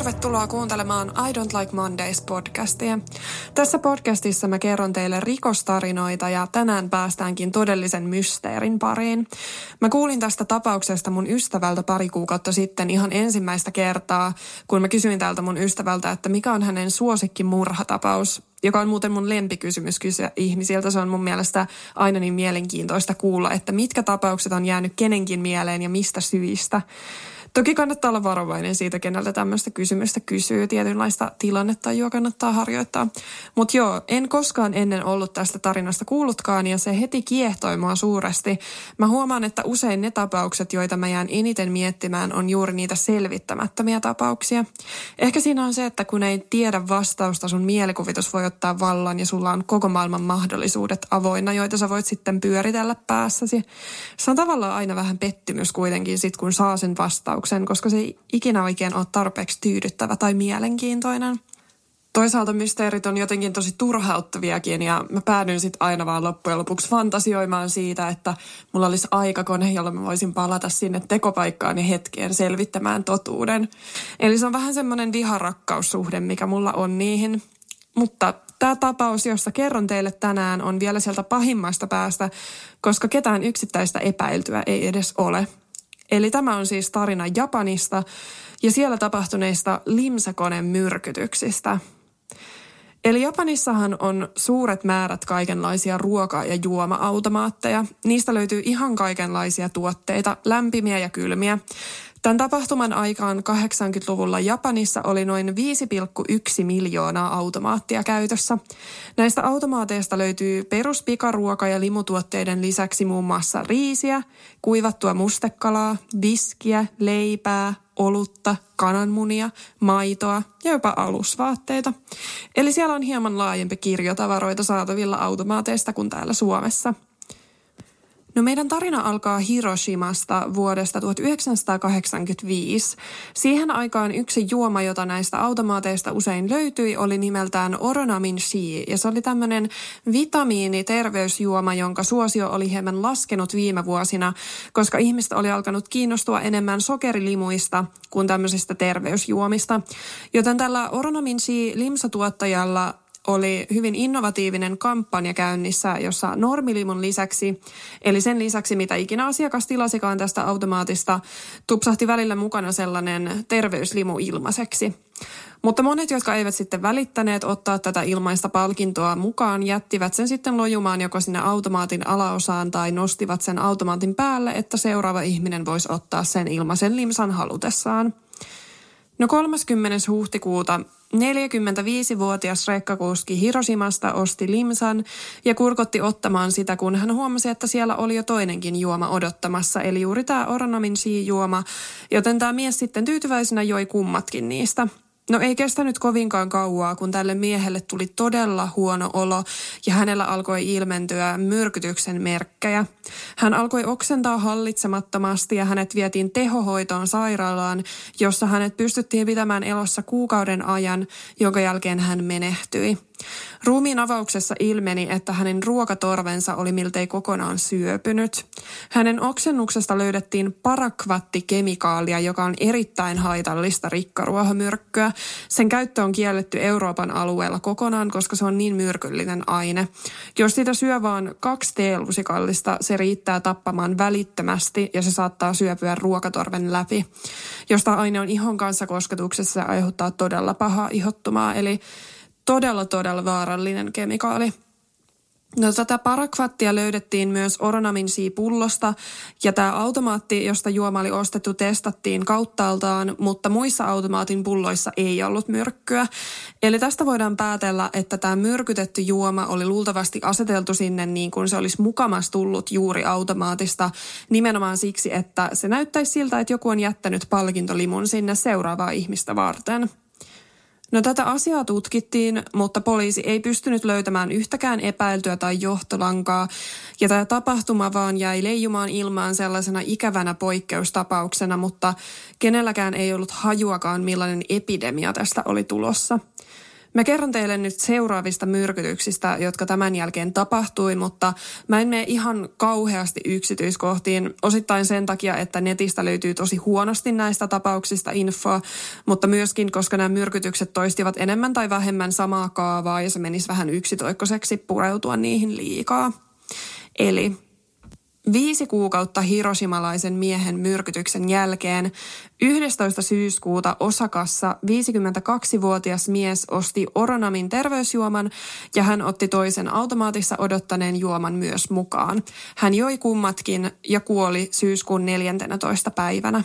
Tervetuloa kuuntelemaan I Don't Like Mondays podcastia. Tässä podcastissa mä kerron teille rikostarinoita ja tänään päästäänkin todellisen mysteerin pariin. Mä kuulin tästä tapauksesta mun ystävältä pari kuukautta sitten ihan ensimmäistä kertaa, kun mä kysyin tältä mun ystävältä, että mikä on hänen suosikki murhatapaus, joka on muuten mun lempikysymys kysyä ihmisiltä. Se on mun mielestä aina niin mielenkiintoista kuulla, että mitkä tapaukset on jäänyt kenenkin mieleen ja mistä syistä. Toki kannattaa olla varovainen siitä, keneltä tämmöistä kysymystä kysyy. Tietynlaista jo kannattaa harjoittaa. Mutta joo, en koskaan ennen ollut tästä tarinasta kuullutkaan ja se heti kiehtoi mua suuresti. Mä huomaan, että usein ne tapaukset, joita mä jään eniten miettimään, on juuri niitä selvittämättömiä tapauksia. Ehkä siinä on se, että kun ei tiedä vastausta, sun mielikuvitus voi ottaa vallan ja sulla on koko maailman mahdollisuudet avoinna, joita sä voit sitten pyöritellä päässäsi. Se on tavallaan aina vähän pettymys kuitenkin sit, kun saa sen vastauksen vastauksen, koska se ei ikinä oikein ole tarpeeksi tyydyttävä tai mielenkiintoinen. Toisaalta mysteerit on jotenkin tosi turhauttaviakin ja mä päädyin sitten aina vaan loppujen lopuksi fantasioimaan siitä, että mulla olisi aikakone, jolla mä voisin palata sinne tekopaikkaan ja hetkeen selvittämään totuuden. Eli se on vähän semmoinen viharakkaussuhde, mikä mulla on niihin. Mutta tämä tapaus, josta kerron teille tänään, on vielä sieltä pahimmasta päästä, koska ketään yksittäistä epäiltyä ei edes ole – Eli tämä on siis tarina Japanista ja siellä tapahtuneista limsakoneen myrkytyksistä. Eli Japanissahan on suuret määrät kaikenlaisia ruoka- ja juoma-automaatteja. Niistä löytyy ihan kaikenlaisia tuotteita, lämpimiä ja kylmiä. Tämän tapahtuman aikaan 80-luvulla Japanissa oli noin 5,1 miljoonaa automaattia käytössä. Näistä automaateista löytyy peruspikaruoka- ja limutuotteiden lisäksi muun muassa riisiä, kuivattua mustekalaa, viskiä, leipää, olutta, kananmunia, maitoa ja jopa alusvaatteita. Eli siellä on hieman laajempi kirjo tavaroita saatavilla automaateista kuin täällä Suomessa – No meidän tarina alkaa Hiroshimasta vuodesta 1985. Siihen aikaan yksi juoma, jota näistä automaateista usein löytyi, oli nimeltään Oronamin Shi. Ja se oli tämmöinen vitamiiniterveysjuoma, jonka suosio oli hieman laskenut viime vuosina, koska ihmistä oli alkanut kiinnostua enemmän sokerilimuista kuin tämmöisistä terveysjuomista. Joten tällä Oronamin Shi limsatuottajalla oli hyvin innovatiivinen kampanja käynnissä, jossa normilimun lisäksi, eli sen lisäksi mitä ikinä asiakas tilasikaan tästä automaatista, tupsahti välillä mukana sellainen terveyslimu ilmaiseksi. Mutta monet, jotka eivät sitten välittäneet ottaa tätä ilmaista palkintoa mukaan, jättivät sen sitten lojumaan joko sinne automaatin alaosaan tai nostivat sen automaatin päälle, että seuraava ihminen voisi ottaa sen ilmaisen limsan halutessaan. No 30. huhtikuuta 45-vuotias rekkakuski Hiroshimasta osti limsan ja kurkotti ottamaan sitä, kun hän huomasi, että siellä oli jo toinenkin juoma odottamassa, eli juuri tämä Oranamin juoma, joten tämä mies sitten tyytyväisenä joi kummatkin niistä – No ei kestänyt kovinkaan kauaa, kun tälle miehelle tuli todella huono olo ja hänellä alkoi ilmentyä myrkytyksen merkkejä. Hän alkoi oksentaa hallitsemattomasti ja hänet vietiin tehohoitoon sairaalaan, jossa hänet pystyttiin pitämään elossa kuukauden ajan, jonka jälkeen hän menehtyi. Ruumiin avauksessa ilmeni, että hänen ruokatorvensa oli miltei kokonaan syöpynyt. Hänen oksennuksesta löydettiin parakvattikemikaalia, joka on erittäin haitallista rikkaruohomyrkkyä. Sen käyttö on kielletty Euroopan alueella kokonaan, koska se on niin myrkyllinen aine. Jos sitä syö vain kaksi teelusikallista, se riittää tappamaan välittömästi ja se saattaa syöpyä ruokatorven läpi. Jos tämä aine on ihon kanssa kosketuksessa, se aiheuttaa todella pahaa ihottumaa, eli todella, todella vaarallinen kemikaali. No, tätä parakvattia löydettiin myös Oronamin pullosta ja tämä automaatti, josta juoma oli ostettu, testattiin kauttaaltaan, mutta muissa automaatin pulloissa ei ollut myrkkyä. Eli tästä voidaan päätellä, että tämä myrkytetty juoma oli luultavasti aseteltu sinne niin kuin se olisi mukamas tullut juuri automaatista nimenomaan siksi, että se näyttäisi siltä, että joku on jättänyt palkintolimun sinne seuraavaa ihmistä varten. No tätä asiaa tutkittiin, mutta poliisi ei pystynyt löytämään yhtäkään epäiltyä tai johtolankaa, ja tämä tapahtuma vaan jäi leijumaan ilmaan sellaisena ikävänä poikkeustapauksena, mutta kenelläkään ei ollut hajuakaan millainen epidemia tästä oli tulossa. Mä kerron teille nyt seuraavista myrkytyksistä, jotka tämän jälkeen tapahtui, mutta mä en mene ihan kauheasti yksityiskohtiin. Osittain sen takia, että netistä löytyy tosi huonosti näistä tapauksista infoa, mutta myöskin, koska nämä myrkytykset toistivat enemmän tai vähemmän samaa kaavaa ja se menisi vähän yksitoikkoiseksi pureutua niihin liikaa. Eli Viisi kuukautta hiroshimalaisen miehen myrkytyksen jälkeen 11. syyskuuta Osakassa 52-vuotias mies osti Oronamin terveysjuoman ja hän otti toisen automaatissa odottaneen juoman myös mukaan. Hän joi kummatkin ja kuoli syyskuun 14. päivänä.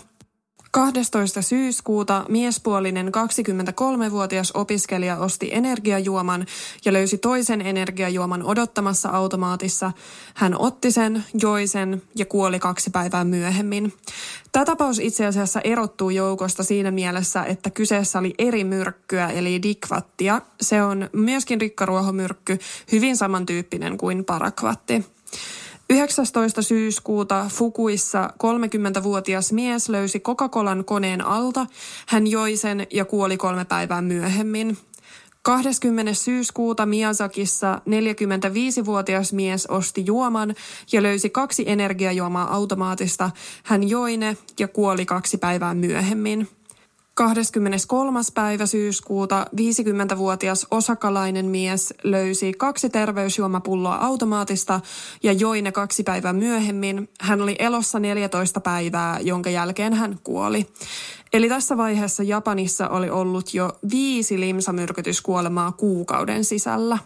12. syyskuuta miespuolinen 23-vuotias opiskelija osti energiajuoman ja löysi toisen energiajuoman odottamassa automaatissa. Hän otti sen, joi sen ja kuoli kaksi päivää myöhemmin. Tämä tapaus itse asiassa erottuu joukosta siinä mielessä, että kyseessä oli eri myrkkyä eli dikvattia. Se on myöskin rikkaruohomyrkky, hyvin samantyyppinen kuin parakvatti. 19. syyskuuta Fukuissa 30-vuotias mies löysi Coca-Colan koneen alta. Hän joi sen ja kuoli kolme päivää myöhemmin. 20. syyskuuta Miyazakissa 45-vuotias mies osti juoman ja löysi kaksi energiajuomaa automaatista. Hän joi ne ja kuoli kaksi päivää myöhemmin. 23. päivä syyskuuta 50-vuotias osakalainen mies löysi kaksi terveysjuomapulloa automaatista ja joi ne kaksi päivää myöhemmin. Hän oli elossa 14 päivää, jonka jälkeen hän kuoli. Eli tässä vaiheessa Japanissa oli ollut jo viisi limsamyrkytyskuolemaa kuukauden sisällä.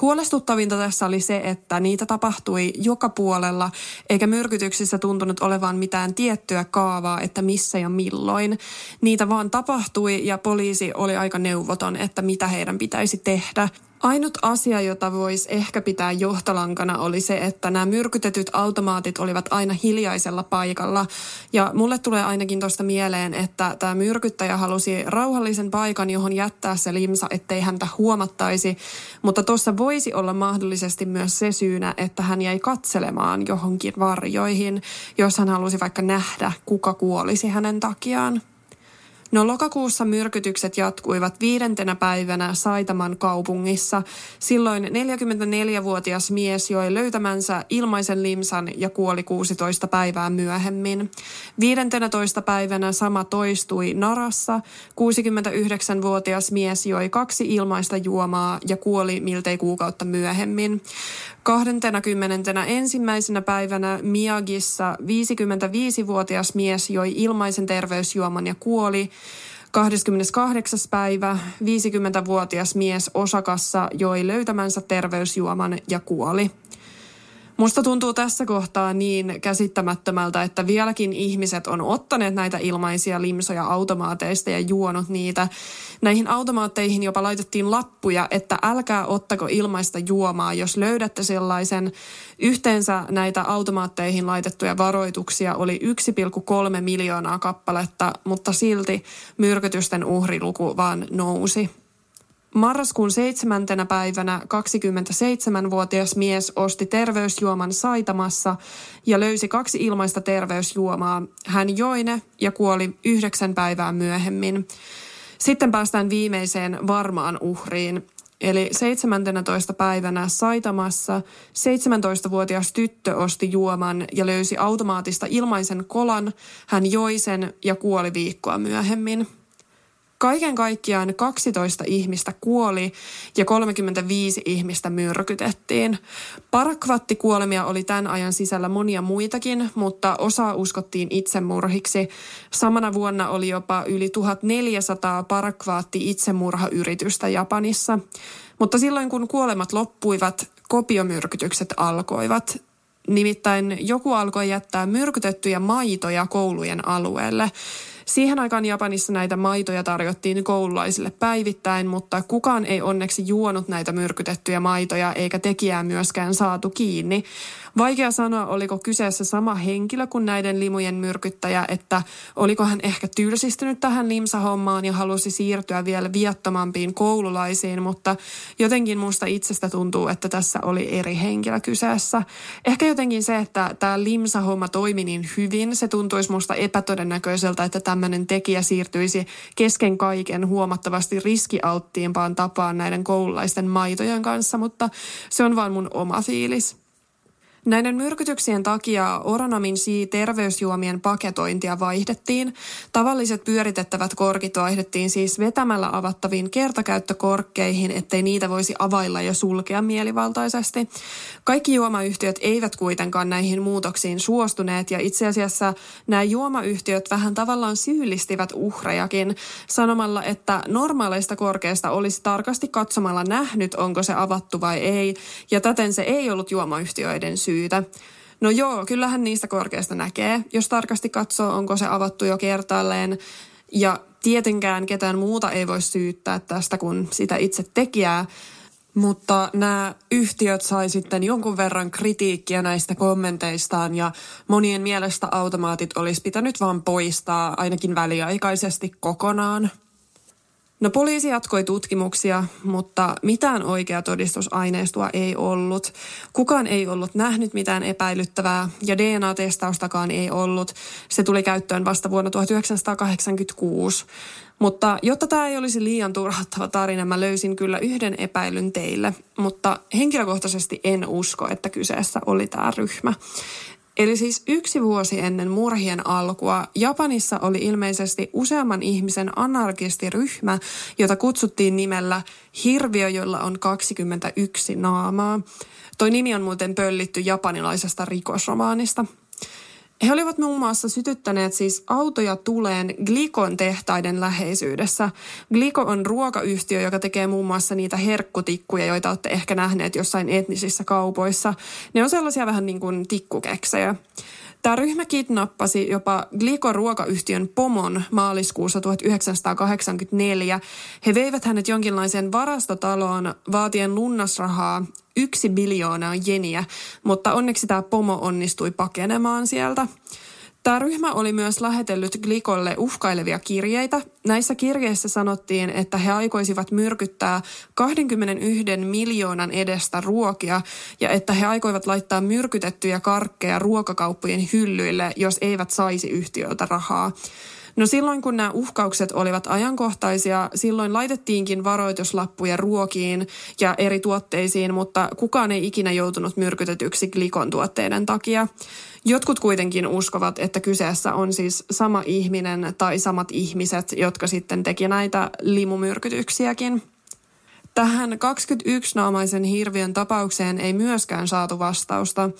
Huolestuttavinta tässä oli se, että niitä tapahtui joka puolella, eikä myrkytyksissä tuntunut olevan mitään tiettyä kaavaa, että missä ja milloin. Niitä vaan tapahtui ja poliisi oli aika neuvoton, että mitä heidän pitäisi tehdä. Ainut asia, jota voisi ehkä pitää johtolankana, oli se, että nämä myrkytetyt automaatit olivat aina hiljaisella paikalla. Ja mulle tulee ainakin tuosta mieleen, että tämä myrkyttäjä halusi rauhallisen paikan, johon jättää se limsa, ettei häntä huomattaisi. Mutta tuossa voisi olla mahdollisesti myös se syynä, että hän jäi katselemaan johonkin varjoihin, jos hän halusi vaikka nähdä, kuka kuolisi hänen takiaan. No lokakuussa myrkytykset jatkuivat viidentenä päivänä Saitaman kaupungissa. Silloin 44-vuotias mies joi löytämänsä ilmaisen limsan ja kuoli 16 päivää myöhemmin. 15 päivänä sama toistui Narassa. 69-vuotias mies joi kaksi ilmaista juomaa ja kuoli miltei kuukautta myöhemmin. 21. ensimmäisenä päivänä Miyagissa 55-vuotias mies joi ilmaisen terveysjuoman ja kuoli. 28. päivä 50-vuotias mies Osakassa joi löytämänsä terveysjuoman ja kuoli. Musta tuntuu tässä kohtaa niin käsittämättömältä, että vieläkin ihmiset on ottaneet näitä ilmaisia limsoja automaateista ja juonut niitä. Näihin automaatteihin jopa laitettiin lappuja, että älkää ottako ilmaista juomaa, jos löydätte sellaisen. Yhteensä näitä automaatteihin laitettuja varoituksia oli 1,3 miljoonaa kappaletta, mutta silti myrkytysten uhriluku vaan nousi. Marraskuun seitsemäntenä päivänä 27-vuotias mies osti terveysjuoman Saitamassa ja löysi kaksi ilmaista terveysjuomaa. Hän joi ne ja kuoli yhdeksän päivää myöhemmin. Sitten päästään viimeiseen varmaan uhriin. Eli 17. päivänä Saitamassa 17-vuotias tyttö osti juoman ja löysi automaatista ilmaisen kolan. Hän joi sen ja kuoli viikkoa myöhemmin. Kaiken kaikkiaan 12 ihmistä kuoli ja 35 ihmistä myrkytettiin. Parakvattikuolemia oli tämän ajan sisällä monia muitakin, mutta osa uskottiin itsemurhiksi. Samana vuonna oli jopa yli 1400 parakvaatti itsemurhayritystä Japanissa. Mutta silloin kun kuolemat loppuivat, kopiomyrkytykset alkoivat. Nimittäin joku alkoi jättää myrkytettyjä maitoja koulujen alueelle. Siihen aikaan Japanissa näitä maitoja tarjottiin koululaisille päivittäin, mutta kukaan ei onneksi juonut näitä myrkytettyjä maitoja eikä tekijää myöskään saatu kiinni. Vaikea sanoa, oliko kyseessä sama henkilö kuin näiden limujen myrkyttäjä, että oliko hän ehkä tylsistynyt tähän limsahommaan ja halusi siirtyä vielä viattomampiin koululaisiin, mutta jotenkin musta itsestä tuntuu, että tässä oli eri henkilö kyseessä. Ehkä jotenkin se, että tämä limsahomma toimi niin hyvin, se tuntuisi musta epätodennäköiseltä, että tämä tämmöinen tekijä siirtyisi kesken kaiken huomattavasti riskialttiimpaan tapaan näiden koululaisten maitojen kanssa, mutta se on vain mun oma fiilis. Näiden myrkytyksien takia Oranamin terveysjuomien paketointia vaihdettiin. Tavalliset pyöritettävät korkit vaihdettiin siis vetämällä avattaviin kertakäyttökorkkeihin, ettei niitä voisi availla ja sulkea mielivaltaisesti. Kaikki juomayhtiöt eivät kuitenkaan näihin muutoksiin suostuneet ja itse asiassa nämä juomayhtiöt vähän tavallaan syyllistivät uhrejakin sanomalla, että normaaleista korkeista olisi tarkasti katsomalla nähnyt, onko se avattu vai ei ja täten se ei ollut juomayhtiöiden syy syytä. No joo, kyllähän niistä korkeasta näkee, jos tarkasti katsoo, onko se avattu jo kertaalleen. Ja tietenkään ketään muuta ei voi syyttää tästä kuin sitä itse tekijää. Mutta nämä yhtiöt sai sitten jonkun verran kritiikkiä näistä kommenteistaan ja monien mielestä automaatit olisi pitänyt vaan poistaa ainakin väliaikaisesti kokonaan. No poliisi jatkoi tutkimuksia, mutta mitään oikeaa todistusaineistoa ei ollut. Kukaan ei ollut nähnyt mitään epäilyttävää ja DNA-testaustakaan ei ollut. Se tuli käyttöön vasta vuonna 1986. Mutta jotta tämä ei olisi liian turhauttava tarina, mä löysin kyllä yhden epäilyn teille. Mutta henkilökohtaisesti en usko, että kyseessä oli tämä ryhmä. Eli siis yksi vuosi ennen murhien alkua Japanissa oli ilmeisesti useamman ihmisen anarkistiryhmä, jota kutsuttiin nimellä Hirviö, jolla on 21 naamaa. Toi nimi on muuten pöllitty japanilaisesta rikosromaanista. He olivat muun muassa sytyttäneet siis autoja tuleen Glikon tehtaiden läheisyydessä. Gliko on ruokayhtiö, joka tekee muun muassa niitä herkkutikkuja, joita olette ehkä nähneet jossain etnisissä kaupoissa. Ne on sellaisia vähän niin kuin tikkukeksejä. Tämä ryhmä kidnappasi jopa Gliko ruokayhtiön pomon maaliskuussa 1984. He veivät hänet jonkinlaiseen varastotaloon vaatien lunnasrahaa yksi biljoonaa jeniä, mutta onneksi tämä pomo onnistui pakenemaan sieltä. Tämä ryhmä oli myös lähetellyt Glikolle uhkailevia kirjeitä. Näissä kirjeissä sanottiin, että he aikoisivat myrkyttää 21 miljoonan edestä ruokia ja että he aikoivat laittaa myrkytettyjä karkkeja ruokakauppojen hyllyille, jos eivät saisi yhtiöltä rahaa. No silloin kun nämä uhkaukset olivat ajankohtaisia, silloin laitettiinkin varoituslappuja ruokiin ja eri tuotteisiin, mutta kukaan ei ikinä joutunut myrkytetyksi glikon tuotteiden takia. Jotkut kuitenkin uskovat, että kyseessä on siis sama ihminen tai samat ihmiset, jotka sitten teki näitä limumyrkytyksiäkin. Tähän 21-naamaisen hirviön tapaukseen ei myöskään saatu vastausta.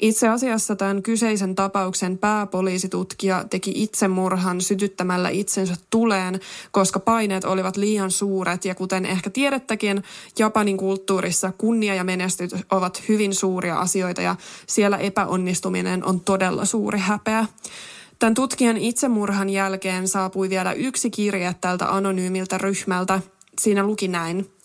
Itse asiassa tämän kyseisen tapauksen pääpoliisitutkija teki itsemurhan sytyttämällä itsensä tuleen, koska paineet olivat liian suuret ja kuten ehkä tiedettäkin, Japanin kulttuurissa kunnia ja menestyt ovat hyvin suuria asioita ja siellä epäonnistuminen on todella suuri häpeä. Tämän tutkijan itsemurhan jälkeen saapui vielä yksi kirje tältä anonyymiltä ryhmältä. Siinä luki näin.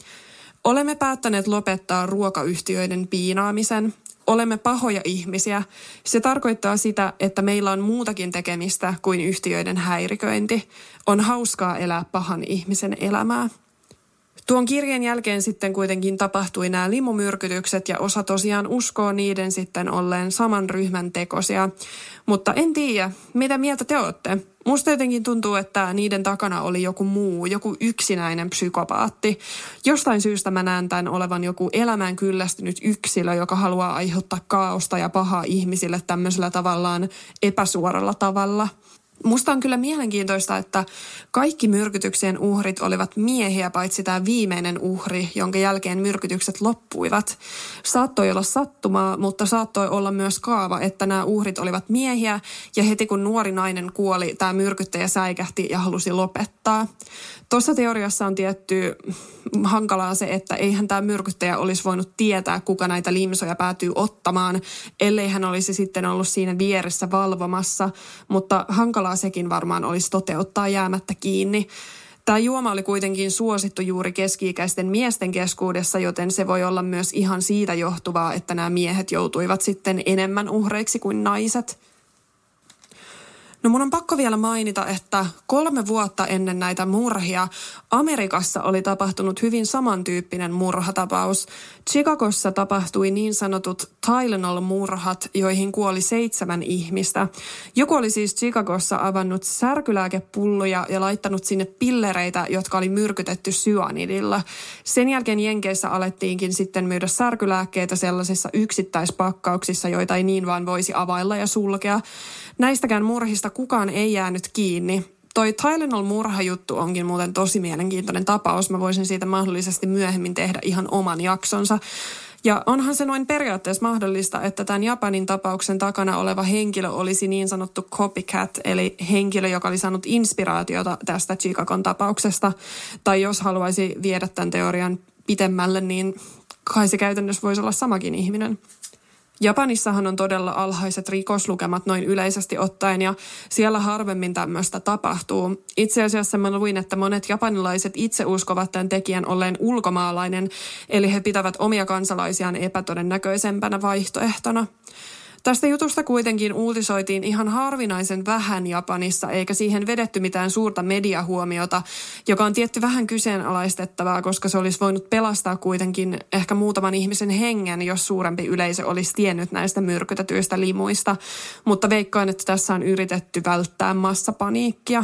Olemme päättäneet lopettaa ruokayhtiöiden piinaamisen. Olemme pahoja ihmisiä. Se tarkoittaa sitä, että meillä on muutakin tekemistä kuin yhtiöiden häiriköinti. On hauskaa elää pahan ihmisen elämää. Tuon kirjan jälkeen sitten kuitenkin tapahtui nämä limumyrkytykset ja osa tosiaan uskoo niiden sitten olleen saman ryhmän tekosia. Mutta en tiedä, mitä mieltä te olette? Musta jotenkin tuntuu, että niiden takana oli joku muu, joku yksinäinen psykopaatti. Jostain syystä mä näen tämän olevan joku elämään kyllästynyt yksilö, joka haluaa aiheuttaa kaaosta ja pahaa ihmisille tämmöisellä tavallaan epäsuoralla tavalla – Musta on kyllä mielenkiintoista, että kaikki myrkytyksien uhrit olivat miehiä, paitsi tämä viimeinen uhri, jonka jälkeen myrkytykset loppuivat. Saattoi olla sattumaa, mutta saattoi olla myös kaava, että nämä uhrit olivat miehiä ja heti kun nuori nainen kuoli, tämä myrkyttäjä säikähti ja halusi lopettaa. Tuossa teoriassa on tietty hankalaa se, että eihän tämä myrkyttäjä olisi voinut tietää, kuka näitä limsoja päätyy ottamaan, ellei hän olisi sitten ollut siinä vieressä valvomassa, mutta hankalaa sekin varmaan olisi toteuttaa jäämättä kiinni. Tämä juoma oli kuitenkin suosittu juuri keski-ikäisten miesten keskuudessa, joten se voi olla myös ihan siitä johtuvaa, että nämä miehet joutuivat sitten enemmän uhreiksi kuin naiset – No mun on pakko vielä mainita, että kolme vuotta ennen näitä murhia Amerikassa oli tapahtunut hyvin samantyyppinen murhatapaus. Chicagossa tapahtui niin sanotut Tylenol-murhat, joihin kuoli seitsemän ihmistä. Joku oli siis Chicagossa avannut särkylääkepulloja ja laittanut sinne pillereitä, jotka oli myrkytetty syanidilla. Sen jälkeen Jenkeissä alettiinkin sitten myydä särkylääkkeitä sellaisissa yksittäispakkauksissa, joita ei niin vaan voisi availla ja sulkea. Näistäkään murhista kukaan ei jäänyt kiinni. Toi Tylenol-murhajuttu onkin muuten tosi mielenkiintoinen tapaus. Mä voisin siitä mahdollisesti myöhemmin tehdä ihan oman jaksonsa. Ja onhan se noin periaatteessa mahdollista, että tämän Japanin tapauksen takana oleva henkilö olisi niin sanottu copycat, eli henkilö, joka oli saanut inspiraatiota tästä Chicagon tapauksesta. Tai jos haluaisi viedä tämän teorian pitemmälle, niin kai se käytännössä voisi olla samakin ihminen. Japanissahan on todella alhaiset rikoslukemat noin yleisesti ottaen ja siellä harvemmin tämmöistä tapahtuu. Itse asiassa mä luin, että monet japanilaiset itse uskovat tämän tekijän olleen ulkomaalainen, eli he pitävät omia kansalaisiaan epätodennäköisempänä vaihtoehtona. Tästä jutusta kuitenkin uutisoitiin ihan harvinaisen vähän Japanissa, eikä siihen vedetty mitään suurta mediahuomiota, joka on tietty vähän kyseenalaistettavaa, koska se olisi voinut pelastaa kuitenkin ehkä muutaman ihmisen hengen, jos suurempi yleisö olisi tiennyt näistä myrkytetyistä limuista. Mutta veikkaan, että tässä on yritetty välttää massapaniikkia.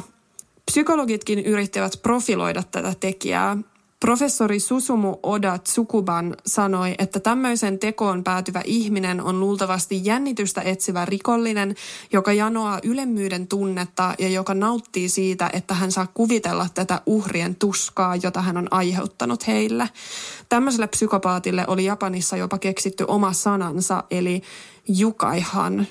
Psykologitkin yrittivät profiloida tätä tekijää. Professori Susumu Oda Tsukuban sanoi, että tämmöisen tekoon päätyvä ihminen on luultavasti jännitystä etsivä rikollinen, joka janoaa ylemmyyden tunnetta ja joka nauttii siitä, että hän saa kuvitella tätä uhrien tuskaa, jota hän on aiheuttanut heille. Tämmöiselle psykopaatille oli Japanissa jopa keksitty oma sanansa, eli jukaihan,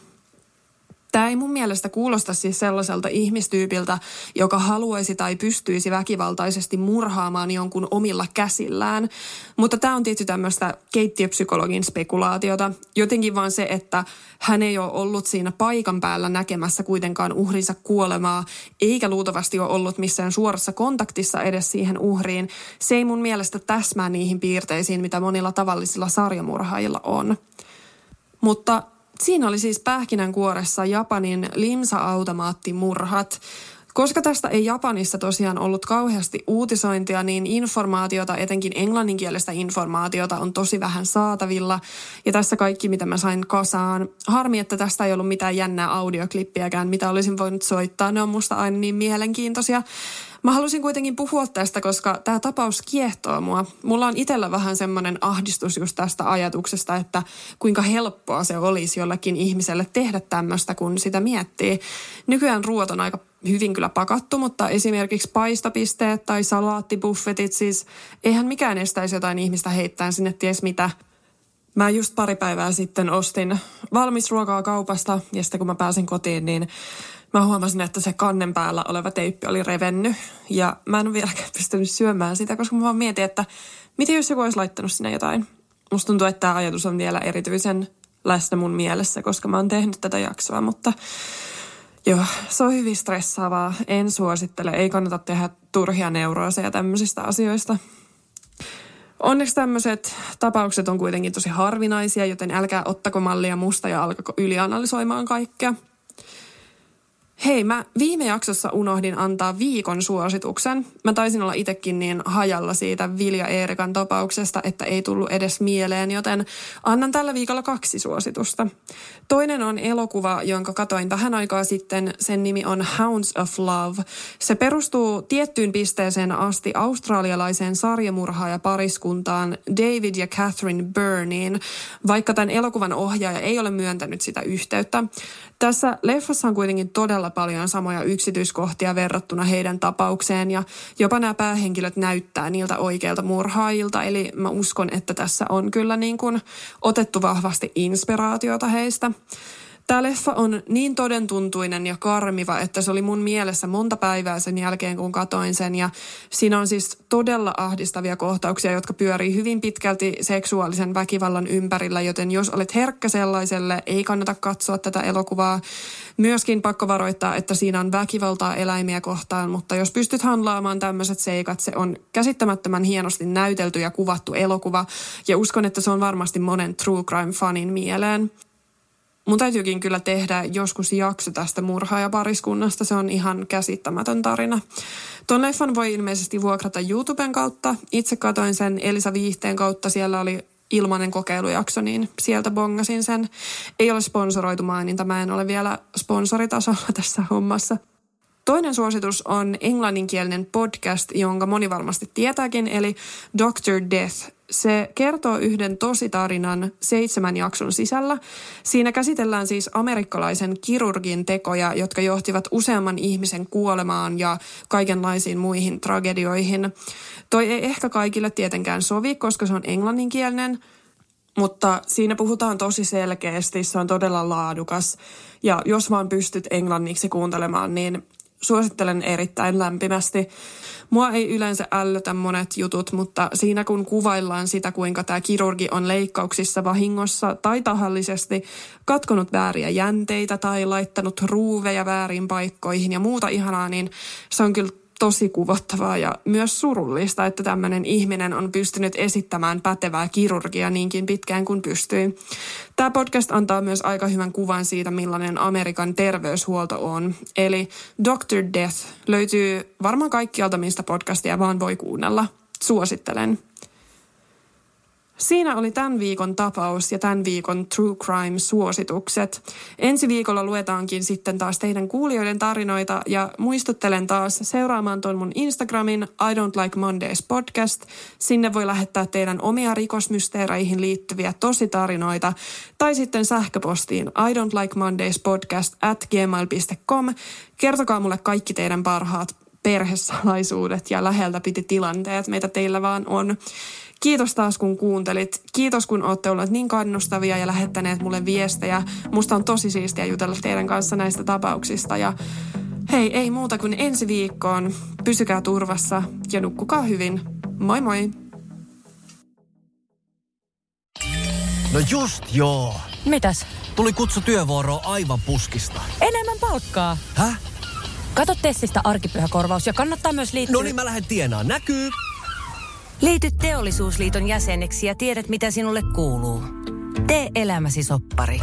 Tämä ei mun mielestä kuulosta siis sellaiselta ihmistyypiltä, joka haluaisi tai pystyisi väkivaltaisesti murhaamaan jonkun omilla käsillään. Mutta tämä on tietysti tämmöistä keittiöpsykologin spekulaatiota. Jotenkin vaan se, että hän ei ole ollut siinä paikan päällä näkemässä kuitenkaan uhrinsa kuolemaa, eikä luultavasti ole ollut missään suorassa kontaktissa edes siihen uhriin. Se ei mun mielestä täsmää niihin piirteisiin, mitä monilla tavallisilla sarjamurhaajilla on. Mutta Siinä oli siis pähkinänkuoressa Japanin limsa-automaattimurhat. Koska tästä ei Japanissa tosiaan ollut kauheasti uutisointia, niin informaatiota, etenkin englanninkielistä informaatiota, on tosi vähän saatavilla. Ja tässä kaikki, mitä mä sain kasaan. Harmi, että tästä ei ollut mitään jännää audioklippiäkään, mitä olisin voinut soittaa. Ne on musta aina niin mielenkiintoisia. Mä halusin kuitenkin puhua tästä, koska tämä tapaus kiehtoo mua. Mulla on itsellä vähän semmoinen ahdistus just tästä ajatuksesta, että kuinka helppoa se olisi jollakin ihmiselle tehdä tämmöistä, kun sitä miettii. Nykyään ruoat on aika hyvin kyllä pakattu, mutta esimerkiksi paistopisteet tai salaattibuffetit, siis eihän mikään estäisi jotain ihmistä heittää sinne ties mitä. Mä just pari päivää sitten ostin valmisruokaa kaupasta ja sitten kun mä pääsin kotiin, niin mä huomasin, että se kannen päällä oleva teippi oli revennyt. Ja mä en ole vieläkään pystynyt syömään sitä, koska mä vaan mietin, että miten jos joku olisi laittanut sinne jotain. Musta tuntuu, että tämä ajatus on vielä erityisen läsnä mun mielessä, koska mä oon tehnyt tätä jaksoa, mutta joo, se on hyvin stressaavaa. En suosittele, ei kannata tehdä turhia neurooseja tämmöisistä asioista. Onneksi tämmöiset tapaukset on kuitenkin tosi harvinaisia, joten älkää ottako mallia musta ja alkako ylianalysoimaan kaikkea. Hei, mä viime jaksossa unohdin antaa viikon suosituksen. Mä taisin olla itekin niin hajalla siitä Vilja Eerikan tapauksesta, että ei tullut edes mieleen, joten annan tällä viikolla kaksi suositusta. Toinen on elokuva, jonka katoin vähän aikaa sitten. Sen nimi on Hounds of Love. Se perustuu tiettyyn pisteeseen asti australialaiseen sarjamurhaaja pariskuntaan David ja Catherine Byrnein, vaikka tämän elokuvan ohjaaja ei ole myöntänyt sitä yhteyttä. Tässä leffassa on kuitenkin todella paljon samoja yksityiskohtia verrattuna heidän tapaukseen ja jopa nämä päähenkilöt näyttää niiltä oikeilta murhaajilta. Eli mä uskon, että tässä on kyllä niin kuin otettu vahvasti inspiraatiota heistä. Tämä leffa on niin todentuntuinen ja karmiva, että se oli mun mielessä monta päivää sen jälkeen, kun katoin sen. Ja siinä on siis todella ahdistavia kohtauksia, jotka pyörii hyvin pitkälti seksuaalisen väkivallan ympärillä, joten jos olet herkkä sellaiselle, ei kannata katsoa tätä elokuvaa. Myöskin pakko varoittaa, että siinä on väkivaltaa eläimiä kohtaan, mutta jos pystyt handlaamaan tämmöiset seikat, se on käsittämättömän hienosti näytelty ja kuvattu elokuva. Ja uskon, että se on varmasti monen true crime fanin mieleen. Mun täytyykin kyllä tehdä joskus jakso tästä murhaajapariskunnasta. Se on ihan käsittämätön tarina. Tuon leffan voi ilmeisesti vuokrata YouTuben kautta. Itse katoin sen Elisa Viihteen kautta. Siellä oli ilmainen kokeilujakso, niin sieltä bongasin sen. Ei ole sponsoroitu maininta, mä en ole vielä sponsoritasolla tässä hommassa. Toinen suositus on englanninkielinen podcast, jonka moni varmasti tietääkin, eli Doctor Death. Se kertoo yhden tositarinan seitsemän jakson sisällä. Siinä käsitellään siis amerikkalaisen kirurgin tekoja, jotka johtivat useamman ihmisen kuolemaan ja kaikenlaisiin muihin tragedioihin. Toi ei ehkä kaikille tietenkään sovi, koska se on englanninkielinen, mutta siinä puhutaan tosi selkeästi, se on todella laadukas. Ja jos vaan pystyt englanniksi kuuntelemaan, niin suosittelen erittäin lämpimästi. Mua ei yleensä ällötä monet jutut, mutta siinä kun kuvaillaan sitä, kuinka tämä kirurgi on leikkauksissa vahingossa tai tahallisesti katkonut vääriä jänteitä tai laittanut ruuveja väärin paikkoihin ja muuta ihanaa, niin se on kyllä tosi kuvottavaa ja myös surullista, että tämmöinen ihminen on pystynyt esittämään pätevää kirurgia niinkin pitkään kuin pystyy. Tämä podcast antaa myös aika hyvän kuvan siitä, millainen Amerikan terveyshuolto on. Eli Dr. Death löytyy varmaan kaikkialta, mistä podcastia vaan voi kuunnella. Suosittelen. Siinä oli tämän viikon tapaus ja tämän viikon True Crime-suositukset. Ensi viikolla luetaankin sitten taas teidän kuulijoiden tarinoita ja muistuttelen taas seuraamaan tuon mun Instagramin I Don't Like Mondays podcast. Sinne voi lähettää teidän omia rikosmysteereihin liittyviä tositarinoita tai sitten sähköpostiin I Don't Like Mondays podcast at gmail.com. Kertokaa mulle kaikki teidän parhaat perhesalaisuudet ja läheltä piti tilanteet, meitä teillä vaan on. Kiitos taas kun kuuntelit. Kiitos kun olette olleet niin kannustavia ja lähettäneet mulle viestejä. Musta on tosi siistiä jutella teidän kanssa näistä tapauksista ja hei, ei muuta kuin ensi viikkoon. Pysykää turvassa ja nukkukaa hyvin. Moi moi! No just joo. Mitäs? Tuli kutsu työvuoroon aivan puskista. Enemmän palkkaa. Häh? Kato Tessistä arkipyhäkorvaus ja kannattaa myös liittyä... No niin mä lähden tienaan. Näkyy! Liity Teollisuusliiton jäseneksi ja tiedät, mitä sinulle kuuluu. Tee elämäsi soppari.